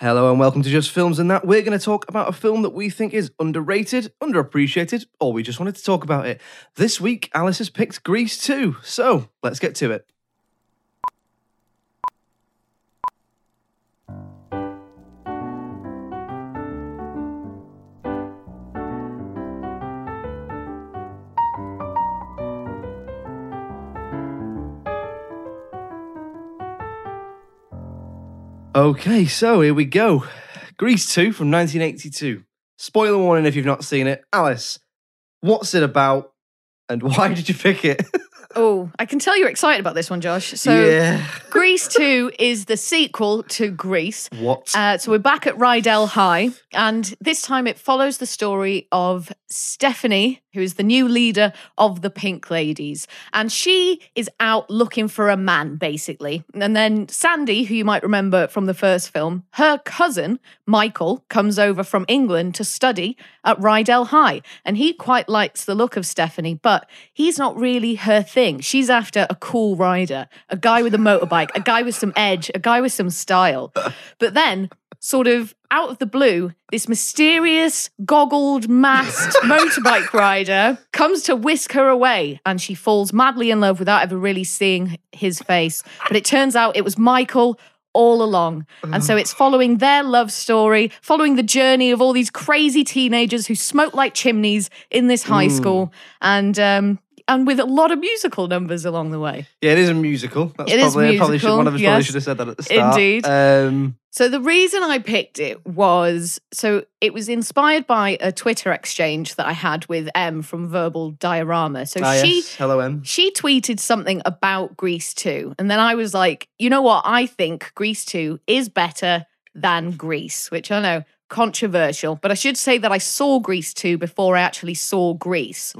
Hello and welcome to Just Films and That. We're going to talk about a film that we think is underrated, underappreciated, or we just wanted to talk about it. This week, Alice has picked Grease 2. So let's get to it. Okay, so here we go. Grease 2 from 1982. Spoiler warning if you've not seen it. Alice, what's it about and why did you pick it? Oh, I can tell you're excited about this one, Josh. So, yeah. Grease 2 is the sequel to Grease. What? Uh, so, we're back at Rydell High, and this time it follows the story of Stephanie, who is the new leader of the Pink Ladies. And she is out looking for a man, basically. And then Sandy, who you might remember from the first film, her cousin, Michael, comes over from England to study at Rydell High. And he quite likes the look of Stephanie, but he's not really her thing. She's after a cool rider, a guy with a motorbike, a guy with some edge, a guy with some style. But then, sort of out of the blue, this mysterious, goggled, masked motorbike rider comes to whisk her away, and she falls madly in love without ever really seeing his face. But it turns out it was Michael all along. And so it's following their love story, following the journey of all these crazy teenagers who smoke like chimneys in this high school. And um and with a lot of musical numbers along the way. Yeah, it is a musical. That's It is probably, I probably should, musical, one of us probably should have said that at the start. Indeed. Um, So the reason I picked it was so it was inspired by a Twitter exchange that I had with Em from Verbal Diorama. So ah, she yes. Hello, Em. she tweeted something about Grease 2 and then I was like, "You know what? I think Grease 2 is better than Grease," which I know controversial, but I should say that I saw Grease 2 before I actually saw Grease.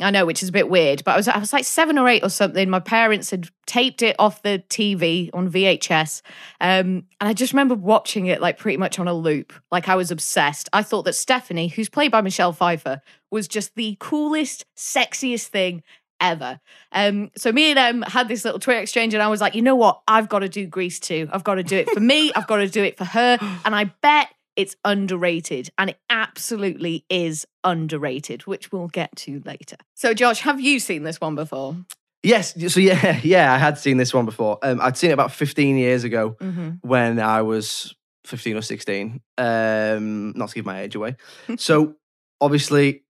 I know, which is a bit weird, but I was I was like seven or eight or something. My parents had taped it off the TV on VHS, um, and I just remember watching it like pretty much on a loop. Like I was obsessed. I thought that Stephanie, who's played by Michelle Pfeiffer, was just the coolest, sexiest thing ever. Um, so me and Em had this little Twitter exchange, and I was like, you know what? I've got to do Grease 2. I've got to do it for me. I've got to do it for her, and I bet it's underrated, and it absolutely is underrated, which we'll get to later. So, Josh, have you seen this one before? Yes. So, yeah, yeah, I had seen this one before. Um, I'd seen it about 15 years ago Mm-hmm. when I was 15 or 16. Um, not to give my age away. So, obviously,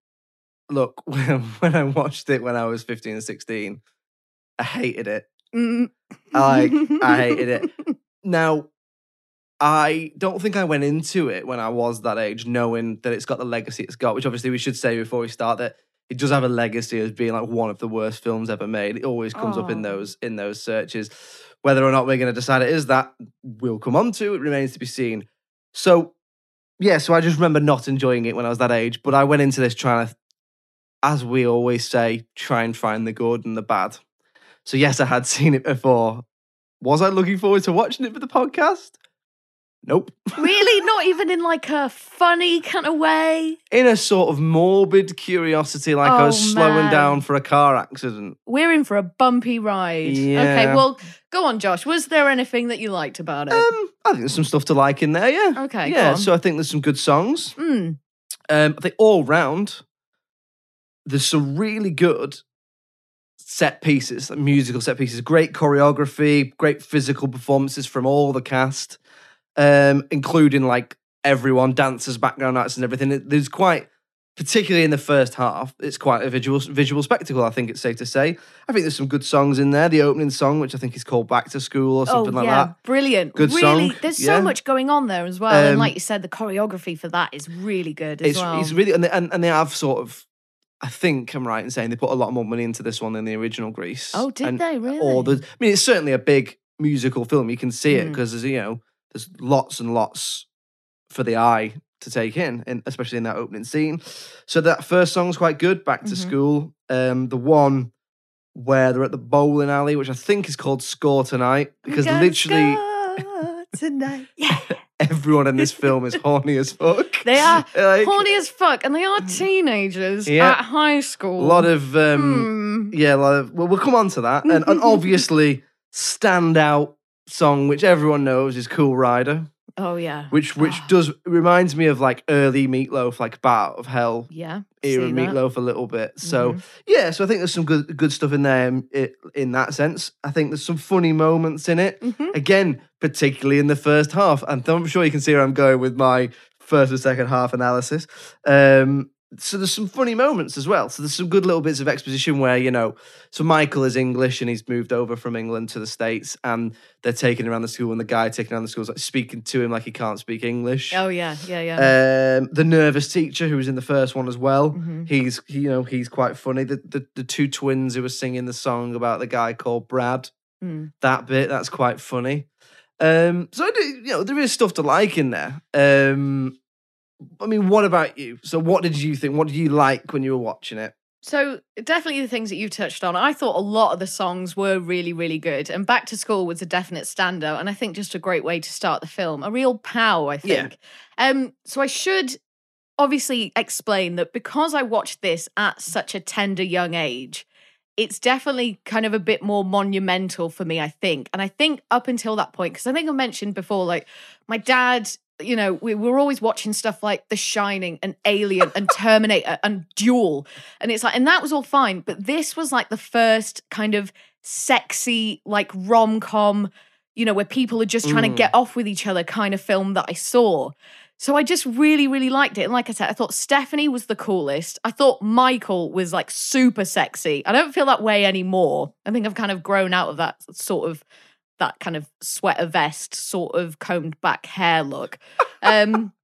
look, when, I watched it when I was 15 and 16, I hated it. Mm. I I hated it. Now, I don't think I went into it when I was that age knowing that it's got the legacy it's got, which obviously we should say before we start that it does have a legacy as being like one of the worst films ever made. It always comes up in those in those searches. Whether or not we're going to decide it is that we'll come on to, it remains to be seen. So, yeah, so I just remember not enjoying it when I was that age, but I went into this trying to, as we always say, try and find the good and the bad. So, yes, I had seen it before. Was I looking forward to watching it for the podcast? Nope. really? Not even in like a funny kind of way? In a sort of morbid curiosity, like I was Oh, slowing man. down for a car accident. We're in for a bumpy ride. Okay, Yeah. well, go on, Josh. Was there anything that you liked about it? Um, I think there's some stuff to like in there, yeah. Okay, go Yeah, on. so I think there's some good songs. Mm. Um, I think all round, there's some really good set pieces, like musical set pieces, great choreography, great physical performances from all the cast, um, including like everyone, dancers, background actors, and everything. It- There's quite, particularly in the first half, it's quite a visual visual spectacle. I think it's safe to say. I think there's some good songs in there. The opening song, which I think is called "Back to School" or something oh like yeah, that. brilliant. Good really, song, there's yeah. so much going on there as well. and Um, like you said, the choreography for that is really good as It's, well. it's really and they, and, and they have sort of. I think I'm right in saying they put a lot more money into this one than the original Grease. Oh, did And- they really? Or the, I mean, it's certainly a big musical film. You can see it Mm. because there's you know there's lots and lots for the eye to take in, and especially in that opening scene. So that first song's quite good. Back to Mhm. school. Um, the one where they're at the bowling alley, which I think is called Score Tonight, because literally score tonight. Yeah. everyone in this film is horny as fuck. They are Like, horny as fuck, and they are teenagers Yeah. at high school. A lot of um, Hmm. yeah, a lot of well, we'll come on to that, and, and obviously standout song which everyone knows is "Cool Rider," Oh yeah. which which does reminds me of like early Meatloaf, like Bat of Hell yeah. era. Meatloaf a little bit. So Mhm. yeah, so I think there's some good good stuff in there in, in that sense. I think there's some funny moments in it. Mhm. Again, particularly in the first half, and I'm sure you can see where I'm going with my first and second half analysis. Um, so there's some funny moments as well. So there's some good little bits of exposition where you know, so Michael is English and he's moved over from England to the States, and they're taking around the school, and the guy taking around the school is like speaking to him like he can't speak English. Oh yeah, yeah, yeah. Um, the nervous teacher who was in the first one as well. Mhm. He's he, you know he's quite funny. The, the the two twins who were singing the song about the guy called Brad. Mm. That bit that's quite funny. Um, so you know there is stuff to like in there. Um, I mean, what about you? So what did you think? What did you like when you were watching it? So definitely the things that you touched on. I thought a lot of the songs were really, really good, and Back to School was a definite standout, and I think just a great way to start the film. A real pow, I Yeah. think. Um, so I should obviously explain that because I watched this at such a tender young age, it's definitely kind of a bit more monumental for me, I think. And I think up until that point, because I think I mentioned before, like my dad, you know, we were always watching stuff like The Shining and Alien and Terminator and Duel. And it's like, and that was all fine. But this was like the first kind of sexy, like rom com, you know, where people are just trying Mm. to get off with each other kind of film that I saw. So I just really, really liked it. And like I said, I thought Stephanie was the coolest. I thought Michael was like super sexy. I don't feel that way anymore. I think I've kind of grown out of that sort of that kind of sweater vest, sort of combed back hair look. Um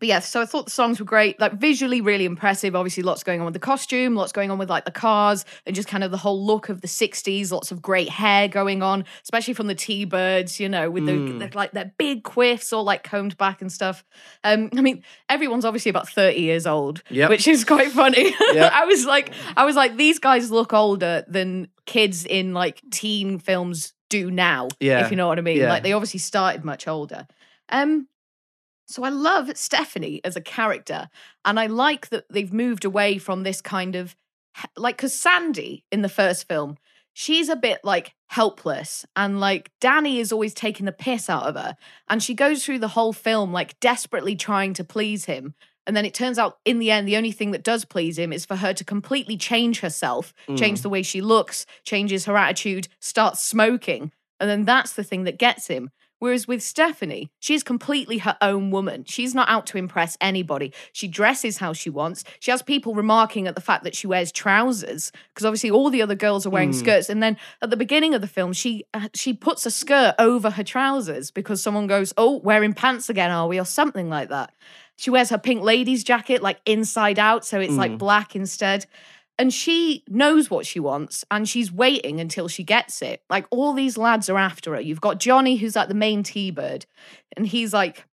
But yeah, so I thought the songs were great, like visually really impressive. Obviously, lots going on with the costume, lots going on with like the cars, and just kind of the whole look of the 60s, lots of great hair going on, especially from the T Birds, you know, with the, Mm. the like their big quiffs all like combed back and stuff. Um, I mean, everyone's obviously about 30 years old, Yep. which is quite funny. Yep. I was like, I was like, these guys look older than kids in like teen films do now. Yeah. If you know what I mean. Yeah. Like they obviously started much older. Um, so I love Stephanie as a character, and I like that they've moved away from this kind of like because Sandy in the first film, she's a bit like helpless, and like Danny is always taking the piss out of her, and she goes through the whole film like desperately trying to please him. And then it turns out in the end, the only thing that does please him is for her to completely change herself, change the way she looks, changes her attitude, starts smoking. And then that's the thing that gets him. Whereas with Stephanie, she's completely her own woman. She's not out to impress anybody. She dresses how she wants. She has people remarking at the fact that she wears trousers because obviously all the other girls are wearing skirts. And then at the beginning of the film, she uh, she puts a skirt over her trousers because someone goes, "Oh, wearing pants again, are we?" or something like that. She wears her pink ladies jacket like inside out, so it's like mm. black instead. And she knows what she wants and she's waiting until she gets it. Like all these lads are after her. You've got Johnny, who's like the main T Bird, and he's like,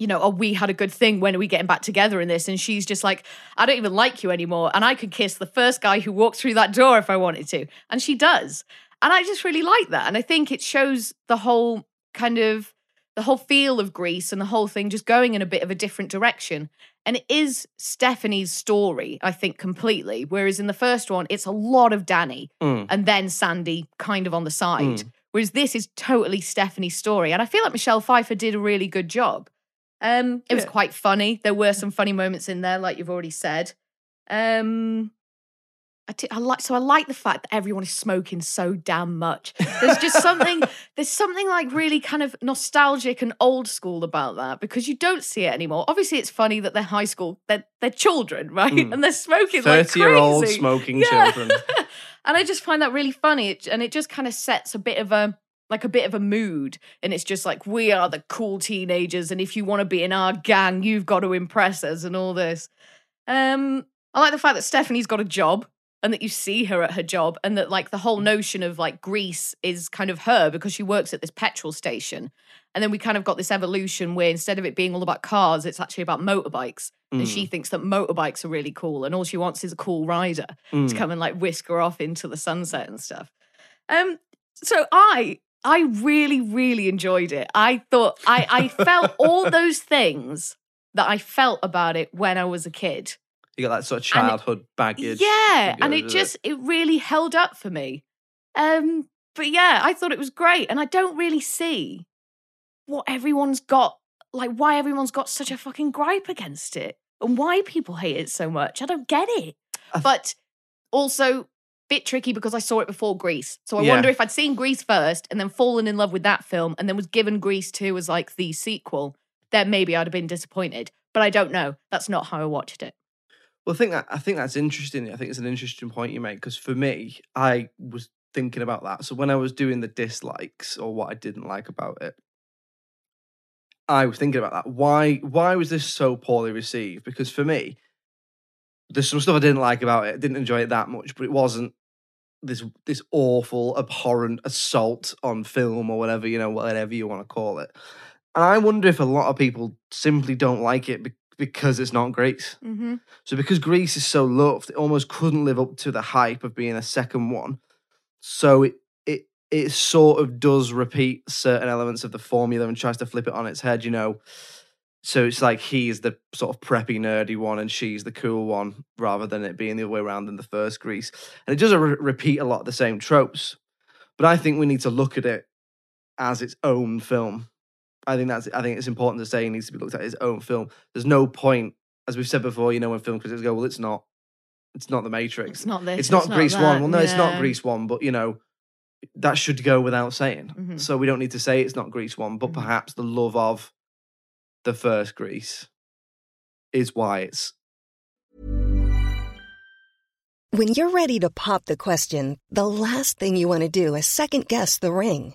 you know, oh, we had a good thing. When are we getting back together in this? And she's just like, I don't even like you anymore. And I could kiss the first guy who walked through that door if I wanted to. And she does. And I just really like that. And I think it shows the whole kind of the whole feel of Grease and the whole thing just going in a bit of a different direction. And it is Stephanie's story, I think, completely. Whereas in the first one, it's a lot of Danny Mm. and then Sandy kind of on the side. Whereas this is totally Stephanie's story. And I feel like Michelle Pfeiffer did a really good job. Um, it was Yeah. quite funny. There were some funny moments in there, like you've already said. Um, I, t- I like so I like the fact that everyone is smoking so damn much. There's just something there's something like really kind of nostalgic and old school about that because you don't see it anymore. Obviously, it's funny that they're high school, they're they're children, right? Mm. And they're smoking like Thirty year old smoking Yeah. children. and I just find that really funny, it, and it just kind of sets a bit of a like a bit of a mood, and it's just like we are the cool teenagers, and if you want to be in our gang, you've got to impress us, and all this. Um, I like the fact that Stephanie's got a job and that you see her at her job and that like the whole notion of like Grease is kind of her because she works at this petrol station. And then we kind of got this evolution where instead of it being all about cars, it's actually about motorbikes. And she thinks that motorbikes are really cool and all she wants is a cool rider to Mm. come and like whisk her off into the sunset and stuff. Um so I I really, really enjoyed it. I thought I I felt all those things that I felt about it when I was a kid. You got that sort of And it- childhood baggage. Yeah, and it just it really held up for me. Um, but yeah, I thought it was great, and I don't really see what everyone's got like why everyone's got such a fucking gripe against it and why people hate it so much. I don't get it. Th- But also bit tricky because I saw it before Grease. So I Yeah. wonder if I'd seen Grease first and then fallen in love with that film and then was given Grease 2 as like the sequel, then maybe I'd have been disappointed. But I don't know. That's not how I watched it. Well, I think that I think that's interesting. I think it's an interesting point you make because for me, I was thinking about that. So when I was doing the dislikes or what I didn't like about it, I was thinking about that. Why why was this so poorly received? Because for me, there's some stuff I didn't like about it. I didn't enjoy it that much, but it wasn't this this awful, abhorrent assault on film or whatever you know, whatever you want to call it. And I wonder if a lot of people simply don't like it because it's not Grease. Mm-hmm. So because Grease is so loved, it almost couldn't live up to the hype of being a second one. So it it it sort of does repeat certain elements of the formula and tries to flip it on its head, you know. So it's like he's the sort of preppy, nerdy one, and she's the cool one, rather than it being the other way around in the first Grease. And it does re- repeat a lot of the same tropes. But I think we need to look at it as its own film. I think that's. I think it's important to say it needs to be looked at as its own film. There's no point, as we've said before, you know, when film critics go, "Well, it's not, it's not the Matrix, It's not this. it's not Grease that. one." Well, no, it's not Yeah. Grease one, but you know, that should go without saying. Mhm. So we don't need to say it's not Grease one, but Mhm. perhaps the love of the first Grease is why it's When you're ready to pop the question, the last thing you want to do is second guess the ring.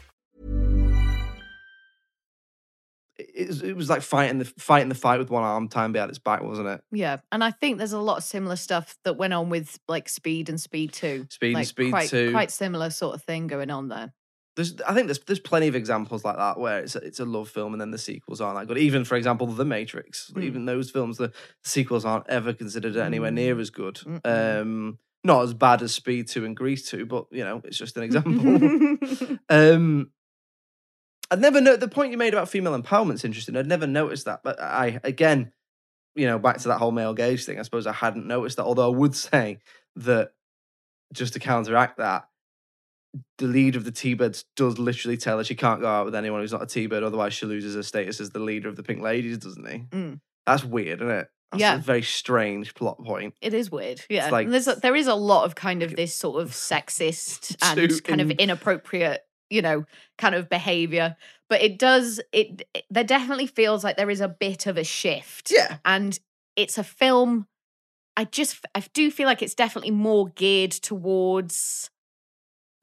It, was- it was like fighting the fighting the fight with one arm time behind its back, wasn't it? Yeah, and I think there's a lot of similar stuff that went on with like Speed and Speed Two. Speed and Speed quite, 2. quite similar sort of thing going on there. There's, I think there's there's plenty of examples like that where it's a, it's a love film and then the sequels aren't that good. Even for example, The Matrix. Mm. Even those films, the sequels aren't ever considered anywhere near as good. Mm-mm. Um, not as bad as Speed Two and Grease Two, but you know, it's just an example. um, I'd never know the point you made about female empowerment's interesting. I'd never noticed that, but I again, you know, back to that whole male gaze thing. I suppose I hadn't noticed that. Although I would say that just to counteract that, the leader of the T-Birds does literally tell her she can't go out with anyone who's not a T-Bird, otherwise she loses her status as the leader of the Pink Ladies, doesn't he? Mm. That's weird, isn't it? That's Yeah. a very strange plot point. It is weird, yeah. like- there's a, there is a lot of kind of this sort of sexist and kind of inappropriate, you know, kind of behavior. But it does it, it. There definitely feels like there is a bit of a shift. Yeah. and it's a film. I just I do feel like it's definitely more geared towards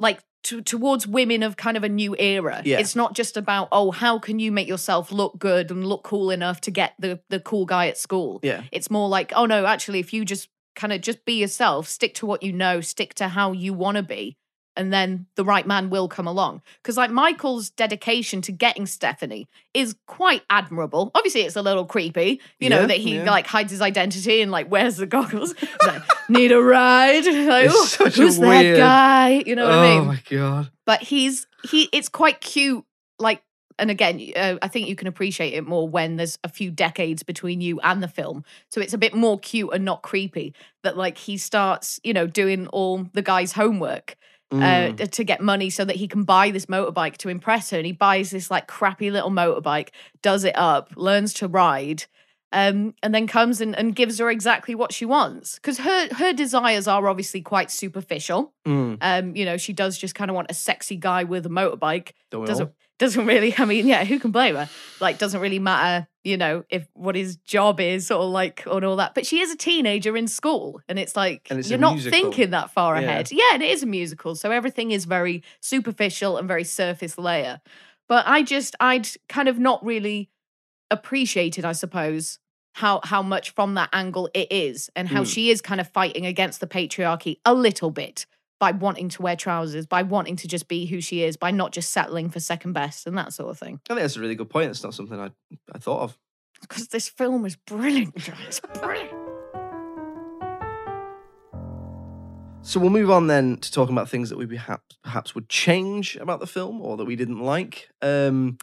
like to, towards women of kind of a new era. Yeah. It's not just about oh how can you make yourself look good and look cool enough to get the the cool guy at school. Yeah. It's more like oh no actually if you just kind of just be yourself, stick to what you know, stick to how you want to be. And then the right man will come along. Because, like, Michael's dedication to getting Stephanie is quite admirable. Obviously, it's a little creepy, you know, Yeah, that he, yeah. like, hides his identity and, like, wears the goggles. Like, Need a ride? Like, It's "Oh, such a who's that weird- guy? You know what oh I mean? Oh my god. but he's he it's quite cute like and again uh, i think you can appreciate it more when there's a few decades between you and the film so it's a bit more cute and not creepy that like he starts you know doing all the guy's homework uh, Mm. to get money so that he can buy this motorbike to impress her and he buys this like crappy little motorbike does it up learns to ride um, and then comes and, and gives her exactly what she wants because her her desires are obviously quite superficial Mm. um, you know, she does just kind of want a sexy guy with a motorbike. Don't Doesn't all? doesn't really. I mean, yeah, who can blame her? Like, doesn't really matter, you know, if what his job is or like and all that. But she is a teenager in school, and it's like And it's you're not musical. thinking that far Yeah. ahead. Yeah, and it is a musical, so everything is very superficial and very surface layer. But I just, I'd kind of not really appreciated, I suppose, how how much from that angle it is, and how Mm. she is kind of fighting against the patriarchy a little bit by wanting to wear trousers, by wanting to just be who she is, by not just settling for second best and that sort of thing. I think that's a really good point. It's not something I I thought of. Because this film is brilliant, It's brilliant. So we'll move on then to talking about things that we perhaps perhaps would change about the film or that we didn't like. Um,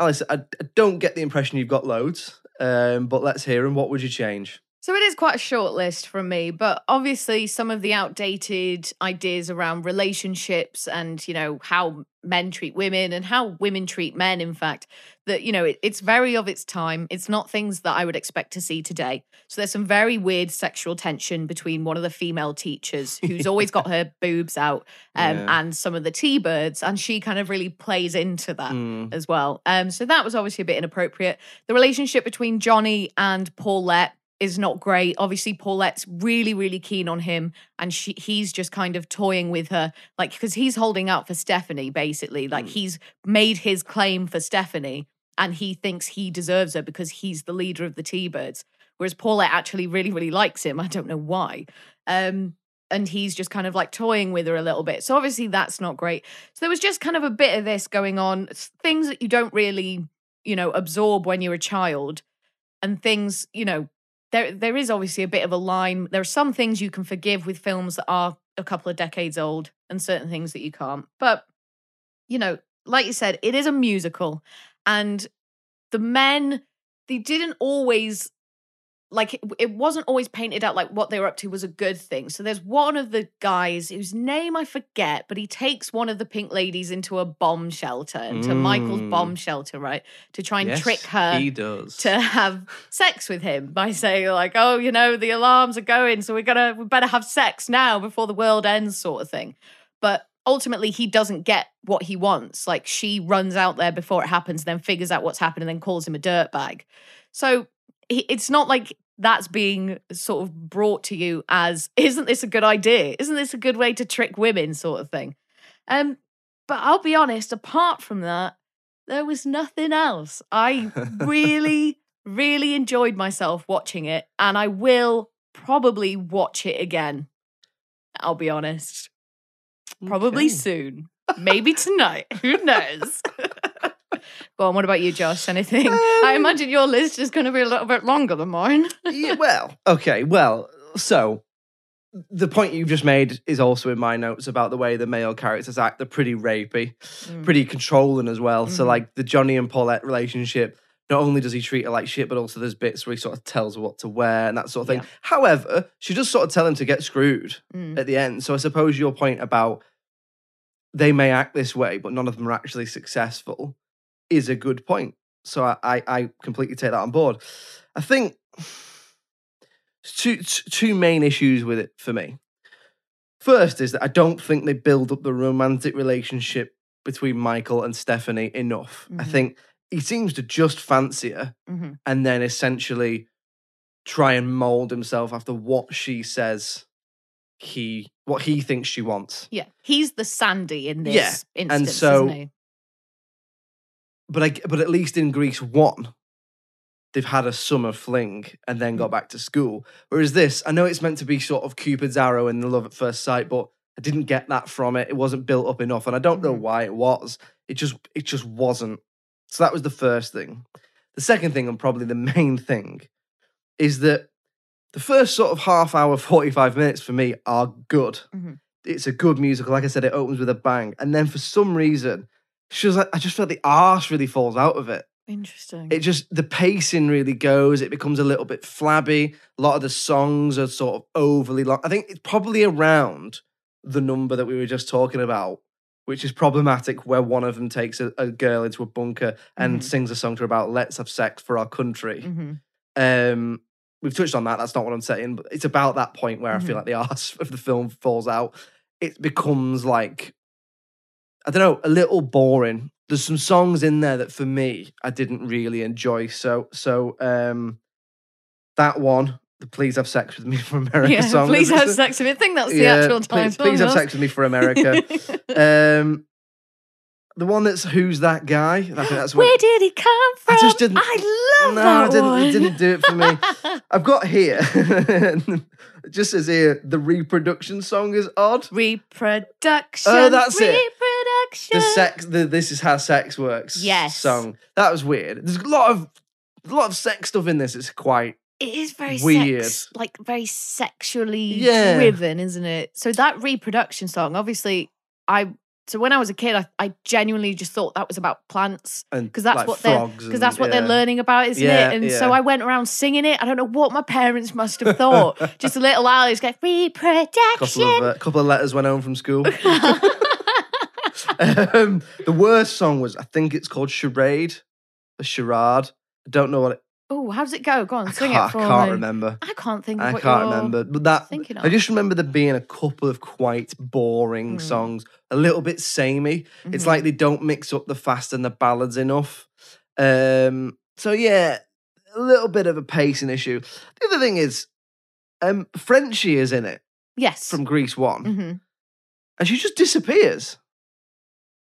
Alice, I, I don't get the impression you've got loads, um, but let's hear them. What would you change? So it is quite a short list from me, but obviously some of the outdated ideas around relationships and, you know, how men treat women and how women treat men, in fact, that, you know, it, it's very of its time. It's not things that I would expect to see today. So there's some very weird sexual tension between one of the female teachers who's always got her boobs out um, Yeah. and some of the T-birds, and she kind of really plays into that Mm. as well. Um, so that was obviously a bit inappropriate. The relationship between Johnny and Paulette is not great. Obviously, Paulette's really, really keen on him, and she, he's just kind of toying with her, like because he's holding out for Stephanie, basically. Like he's made his claim for Stephanie, and he thinks he deserves her because he's the leader of the T-Birds. Whereas Paulette actually really, really likes him. I don't know why. Um, and he's just kind of like toying with her a little bit. So obviously that's not great. So there was just kind of a bit of this going on, s- things that you don't really, you know, absorb when you're a child, and things, you know, there there is obviously a bit of a line. There are some things you can forgive with films that are a couple of decades old, and certain things that you can't. But you know, like you said, it is a musical, and the men they didn't always like it, wasn't always painted out like what they were up to was a good thing. So there's one of the guys whose name I forget, but he takes one of the pink ladies into a bomb shelter, into Michael's Mm. bomb shelter, right, to try and Yes, trick her He does. to have sex with him by saying like, "Oh, you know, the alarms are going, so we're gonna we better have sex now before the world ends," sort of thing. But ultimately, he doesn't get what he wants. Like she runs out there before it happens, then figures out what's happened, and then calls him a dirtbag. So it's not like that's being sort of brought to you as isn't this a good idea isn't this a good way to trick women sort of thing um but i'll be honest apart from that there was nothing else i really really enjoyed myself watching it and i will probably watch it again i'll be honest probably Okay. soon Maybe tonight. Who knows? Go on, what about you, Josh? Anything? I imagine your list is going to be a little bit longer than mine. yeah, well, okay, well, so the point you've just made is also in my notes about the way the male characters act. They're pretty rapey, Mm. pretty controlling as well. So, Mhm. like the Johnny and Paulette relationship, not only does he treat her like shit, but also there's bits where he sort of tells her what to wear and that sort of thing. Yeah. However, she does sort of tell him to get screwed Mm. at the end. So, I suppose your point about they may act this way, but none of them are actually successful is a good point. So, I, I, I completely take that on board. I think two two main issues with it for me. First is that I don't think they build up the romantic relationship between Michael and Stephanie enough. I Mhm. think he seems to just fancy her Mhm. and then essentially try and mold himself after what she says he what he thinks she wants. Yeah, he's the Sandy in this Yeah, and so-? But I but at least in Grease one, they've had a summer fling and then got back to school. Whereas this, I know it's meant to be sort of Cupid's arrow and the love at first sight, but I didn't get that from it. It wasn't built up enough, and I don't know Mhm. why it was. It just it just wasn't. So that was the first thing. The second thing, and probably the main thing, is that the first sort of half hour, 45 minutes for me are good. Mhm. It's a good musical. Like I said, it opens with a bang. And then for some reason, she was like, I just felt the arse really falls out of it. Interesting. It just, the pacing really goes. It becomes a little bit flabby. A lot of the songs are sort of overly long. I think it's probably around the number that we were just talking about, which is problematic, where one of them takes a, a girl into a bunker and Mhm. sings a song to her about let's have sex for our country. Mhm. Um, we've touched on that. That's not what I'm saying, but it's about that point where I feel Mhm. like the arse of the film falls out. It becomes like I don't know, a little boring. There's some songs in there that for me I didn't really enjoy. So so um that one, the Please Have Sex With Me for America yeah, song. please have sex with me. I think that's the Yeah, actual please, title. please have sex with me for America. um the one that's Who's That Guy? I think that's what Where did he come from? I just didn't- I love no, that it didn't, one. it didn't do it for me. I've got here, it just says here, the reproduction song is odd. Reproduction. Oh, that's it. Reproduction. The sex, the This Is How Sex Works Yes. song. That was weird. There's a lot of, a lot of sex stuff in this. It's quite, It is very Weird. sex, like very sexually Yeah. driven, isn't it? So that reproduction song, obviously, I so when I was a kid, I, I genuinely just thought that was about plants and because that's like what they're because that's what yeah. they're learning about, isn't Yeah, it? And so. I went around singing it. I don't know what my parents must have thought. just a little Alice going reproduction. Couple of, uh, couple of letters went home from school. um, the worst song was, I think it's called Charade, a charade. I don't know what it, oh, how does it go? Go on, I sing it for I can't me. remember. I can't think. Of I what can't you're remember, but that thinking I just remember there being a couple of quite boring Mm. songs, a little bit samey. It's Mhm. like they don't mix up the fast and the ballads enough. Um, so yeah, a little bit of a pacing issue. The other thing is, um, Frenchie is in it yes. from Grease One, hmm and she just disappears.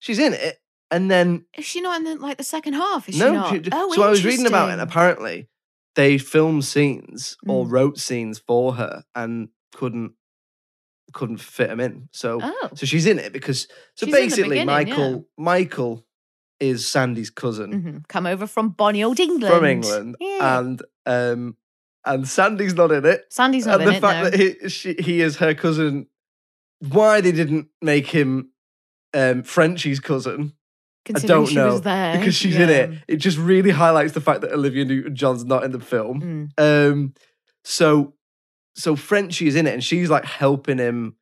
She's in it, and then Is she not in the, like the second half? Is no. she not? she- oh, so I was reading about it, and interesting. apparently they filmed scenes or Mm. wrote scenes for her and couldn't couldn't fit them in. So Oh, so she's in it because so She's in the basically beginning, Michael. Michael is Sandy's cousin mhm. come over from bonny old England. from England, Yeah. and um and Sandy's not in it. Sandy's not and in the it. fact no. that he, she, he is her cousin, why they didn't make him um, Frenchie's cousin, I don't she know because she's in it. It just really highlights the fact that Olivia Newton-John's not in the film. Mm. Um, so so Frenchie is in it, and she's like helping him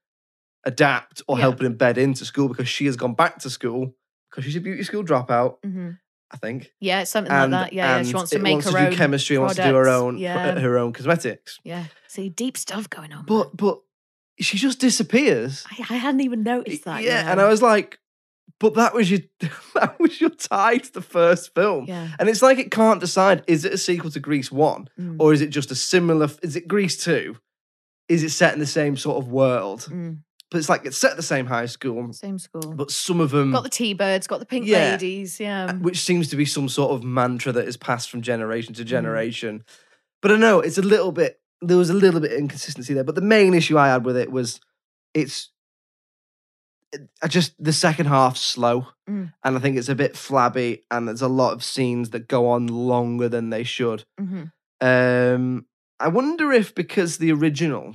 adapt or Yeah. helping him bed into school because she has gone back to school because she's a beauty school dropout, Mhm. I think. Yeah, something And, like that. Yeah, yeah, she wants to make wants her to own do chemistry, and wants to do her own Yeah, her own cosmetics. yeah. See, deep stuff going on. But but she just disappears. I, I hadn't even noticed that. yeah, and. I was like, but that was your that was your tie to the first film. Yeah. And it's like it can't decide is it a sequel to Grease 1 Mm. or is it just a similar is it Grease 2? Is it set in the same sort of world? Mm. But it's like it's set at the same high school, Same school. but some of them got the T-birds, got the pink Yeah. ladies. Yeah. which seems to be some sort of mantra that is passed from generation Mm. to generation. But I know it's a little bit there was a little bit of inconsistency there. But the main issue I had with it was it's I just the second half slow, Mm. and I think it's a bit flabby, and there's a lot of scenes that go on longer than they should. hmm Um, I wonder if because the original,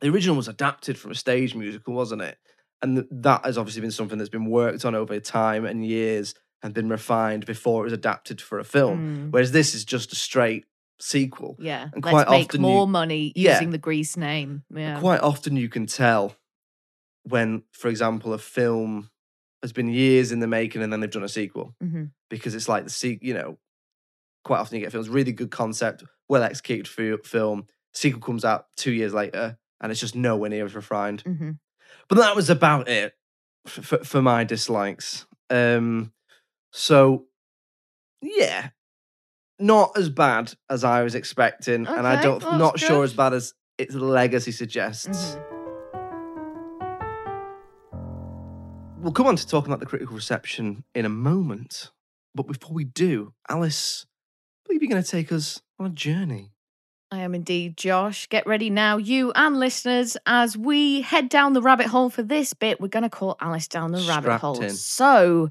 the original was adapted from a stage musical, wasn't it? And th- that has obviously been something that's been worked on over time and years and been refined before it was adapted for a film. Mm. Whereas this is just a straight sequel. Yeah. And Let's quite make often more you- money Yeah. using the Grease name. Yeah. Quite often you can tell when, for example, a film has been years in the making and then they've done a sequel hmm because it's like the se- you know, quite often you get films really good concept, well executed fi- film, sequel comes out two years later and it's just nowhere near as refined. hmm But that was about it for, for, for my dislikes. Um, so yeah, not as bad as I was expecting, and I don't not sure as bad as its legacy suggests. Mhm. We'll come on to talking about the critical reception in a moment, but before we do, Alice, I believe you're going to take us on a journey. I am indeed, Josh. Get ready now, you and listeners, as we head down the rabbit hole for this bit. We're going to call Alice down the rabbit hole. in. So,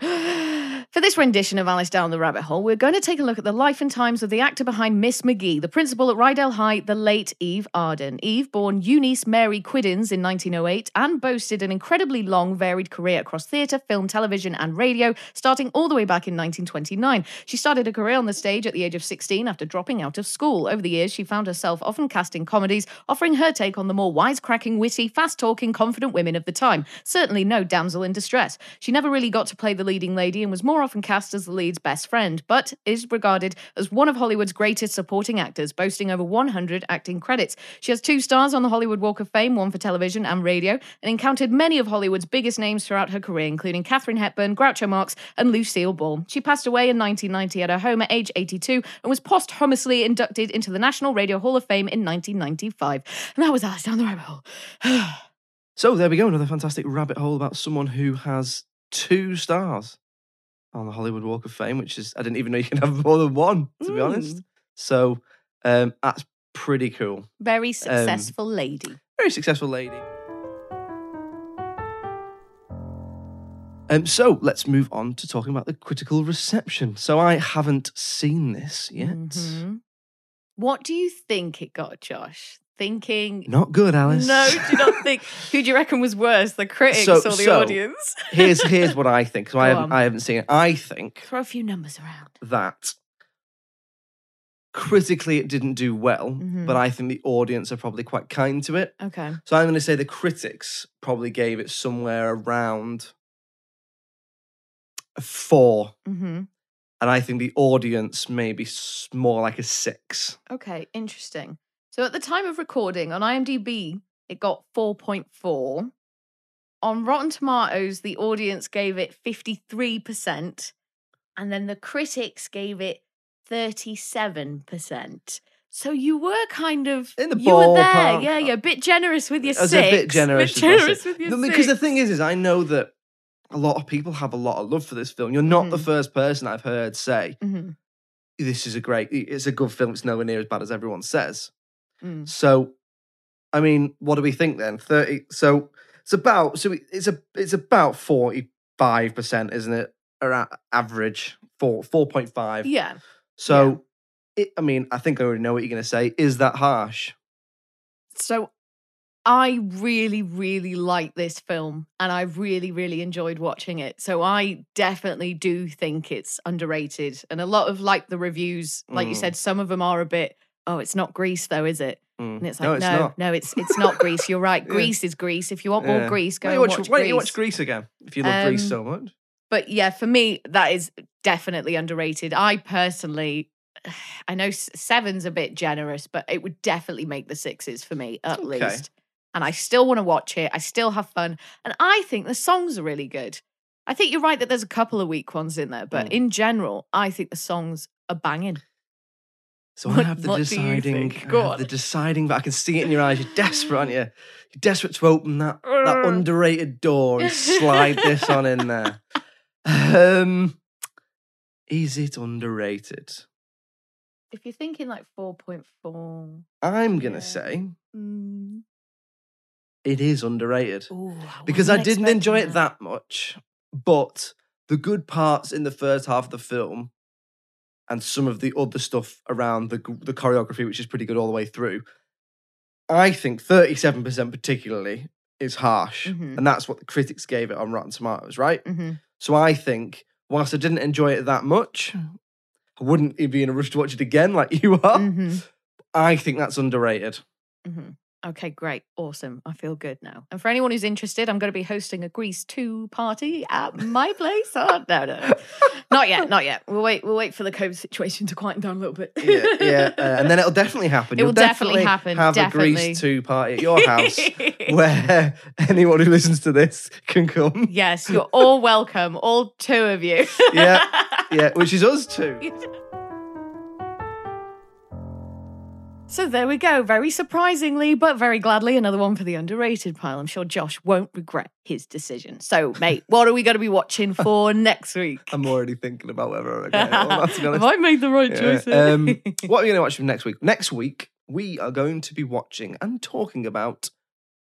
for this rendition of Alice Down the Rabbit Hole, we're going to take a look at the life and times of the actor behind Miss McGee, the principal at Rydell High, the late Eve Arden. Eve, born Eunice Mary Quedens in 1908, and boasted an incredibly long, varied career across theatre, film, television, and radio, starting all the way back in 1929. She started a career on the stage at the age of 16 after dropping out of school. Over the years, she found herself often cast in comedies, offering her take on the more wisecracking, witty, fast talking, confident women of the time. Certainly no damsel in distress. She never really got to play the leading lady and was more often cast as the lead's best friend, but is regarded as one of Hollywood's greatest supporting actors, boasting over 100 acting credits. She has two stars on the Hollywood Walk of Fame, one for television and radio, and encountered many of Hollywood's biggest names throughout her career, including Katharine Hepburn, Groucho Marx, and Lucille Ball. She passed away in 1990 at her home at age 82 and was posthumously inducted into the National Radio Hall of Fame in 1995. And that was Alice down the rabbit hole. So there we go, another fantastic rabbit hole about someone who has two stars on the Hollywood Walk of Fame, which is I didn't even know you can have more than one, to be honest. So um, that's pretty cool. Very successful lady. Very successful lady. Um, so let's move on to talking about the critical reception. So I haven't seen this yet. Mhm. What do you think it got, Josh? Thinking. Not good, Alice. No, do not think? Who do you reckon was worse, the critics So- or the so, audience? here's here's what I think. So I haven't on. I haven't seen it. I think Throw a few numbers around. that critically it didn't do well, Mhm. but I think the audience are probably quite kind to it. Okay. So I'm going to say the critics probably gave it somewhere around a four, hmm and I think the audience maybe more like a six. Okay, interesting. So at the time of recording on IMDb, it got 4.4. On Rotten Tomatoes, the audience gave it 53%, and then the critics gave it 37%. So you were kind of In the you were there, yeah, yeah, a bit generous with your I was six. a bit generous, bit with generous with your because the thing is, is I know that a lot of people have a lot of love for this film. You're not the Mhm. first person I've heard say Mhm, this is a great, it's a good film. It's nowhere near as bad as everyone says. Mm. So, I mean, what do we think then? Thirty. So it's about. So it's a. It's about forty five percent, isn't it? Around average four four point five. Yeah. So, it, I mean, I think I already know what you're going to say. Is that harsh? So I really, really like this film and I really, really enjoyed watching it. So I definitely do think it's underrated. And a lot of like the reviews, like you Mm. said, some of them are a bit, oh, it's not Grease though, is it? Mm. And it's like, no, no, it's not. no, it's it's not Grease. You're right. Yeah. Is Grease. If you want more Yeah. Grease, go why and don't you watch, watch why don't you watch Grease again if you love Um, so much? But yeah, for me, that is definitely underrated. I personally, I know seven's a bit generous, but it would definitely make the sixes for me at Okay. least. And I still want to watch it. I still have fun. And I think the songs are really good. I think you're right that there's a couple of weak ones in there, but Mm. in general, I think the songs are banging. So I what- have the what do you deciding. I Go have on. the deciding, but I can see it in your eyes. You're desperate, aren't you? You're desperate to open that that underrated door and slide this on in there. Um, is it underrated? If you're thinking like 4.4, I'm gonna Yeah. say mm, it is underrated Ooh, because I didn't enjoy expecting it that much, but the good parts in the first half of the film and some of the other stuff around the the choreography, which is pretty good all the way through. I think thirty-seven percent particularly is harsh, Mhm. and that's what the critics gave it on Rotten Tomatoes, right? Mhm. So I think, whilst I didn't enjoy it that much, I wouldn't be in a rush to watch it again like you are. Mhm. I think that's underrated. Okay, great. Awesome. I feel good now. And for anyone who's interested, I'm going to be hosting a Grease 2 party at my place. Oh, no, no, no. Not yet. Not yet. We'll wait. We'll wait for the COVID situation to quieten down a little bit. Yeah, yeah, uh, and then it'll definitely happen. It will You'll definitely happen, Have a definitely. Grease two party at your house where anyone who listens to this can come. yes, you're all welcome. All two of you. Yeah, yeah, which is us too. So there we go. Very surprisingly, but very gladly, another one for the underrated pile. I'm sure Josh won't regret his decision. So, mate, what are we going to be watching for next week? I'm already thinking about whether I'm going. To. Have I made the right Yeah, choice? Um, what are we going to watch for next week? Next week we are going to be watching and talking about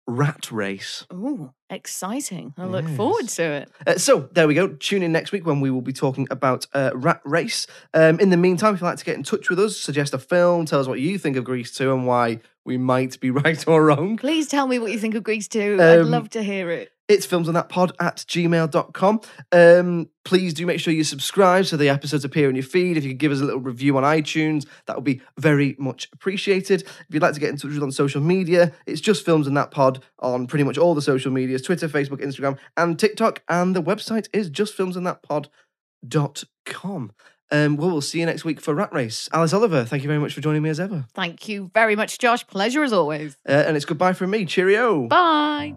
Rat Race. Ooh, exciting. I look forward to it. Uh, so there we go. Tune in next week when we will be talking about uh, Rat Race. Um, in the meantime, if you'd like to get in touch with us, suggest a film, tell us what you think of Grease 2 and why we might be right or wrong. Please tell me what you think of Grease 2. I'd Um, love to hear it. It's films on that pod at gmail.com. Um, please do make sure you subscribe so the episodes appear in your feed. If you could give us a little review on iTunes, that would be very much appreciated. If you'd like to get in touch with us on social media, it's just films on that pod on pretty much all the social medias Twitter, Facebook, Instagram, and TikTok. And the website is justfilmsonthatpod.com. Um, well, we'll see you next week for Rat Race. Alice Oliver, thank you very much for joining me as ever. Thank you very much, Josh. Pleasure as always. Uh, and it's goodbye from me. Cheerio. Bye.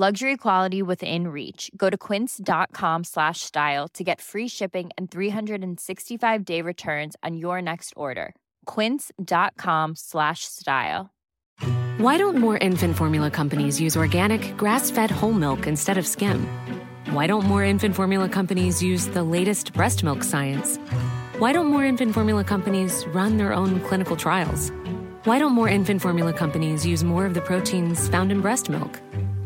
Luxury quality within reach. Go to quince.com slash style to get free shipping and 365 day returns on your next order. Quince.com slash style. Why don't more infant formula companies use organic, grass fed whole milk instead of skim? Why don't more infant formula companies use the latest breast milk science? Why don't more infant formula companies run their own clinical trials? Why don't more infant formula companies use more of the proteins found in breast milk?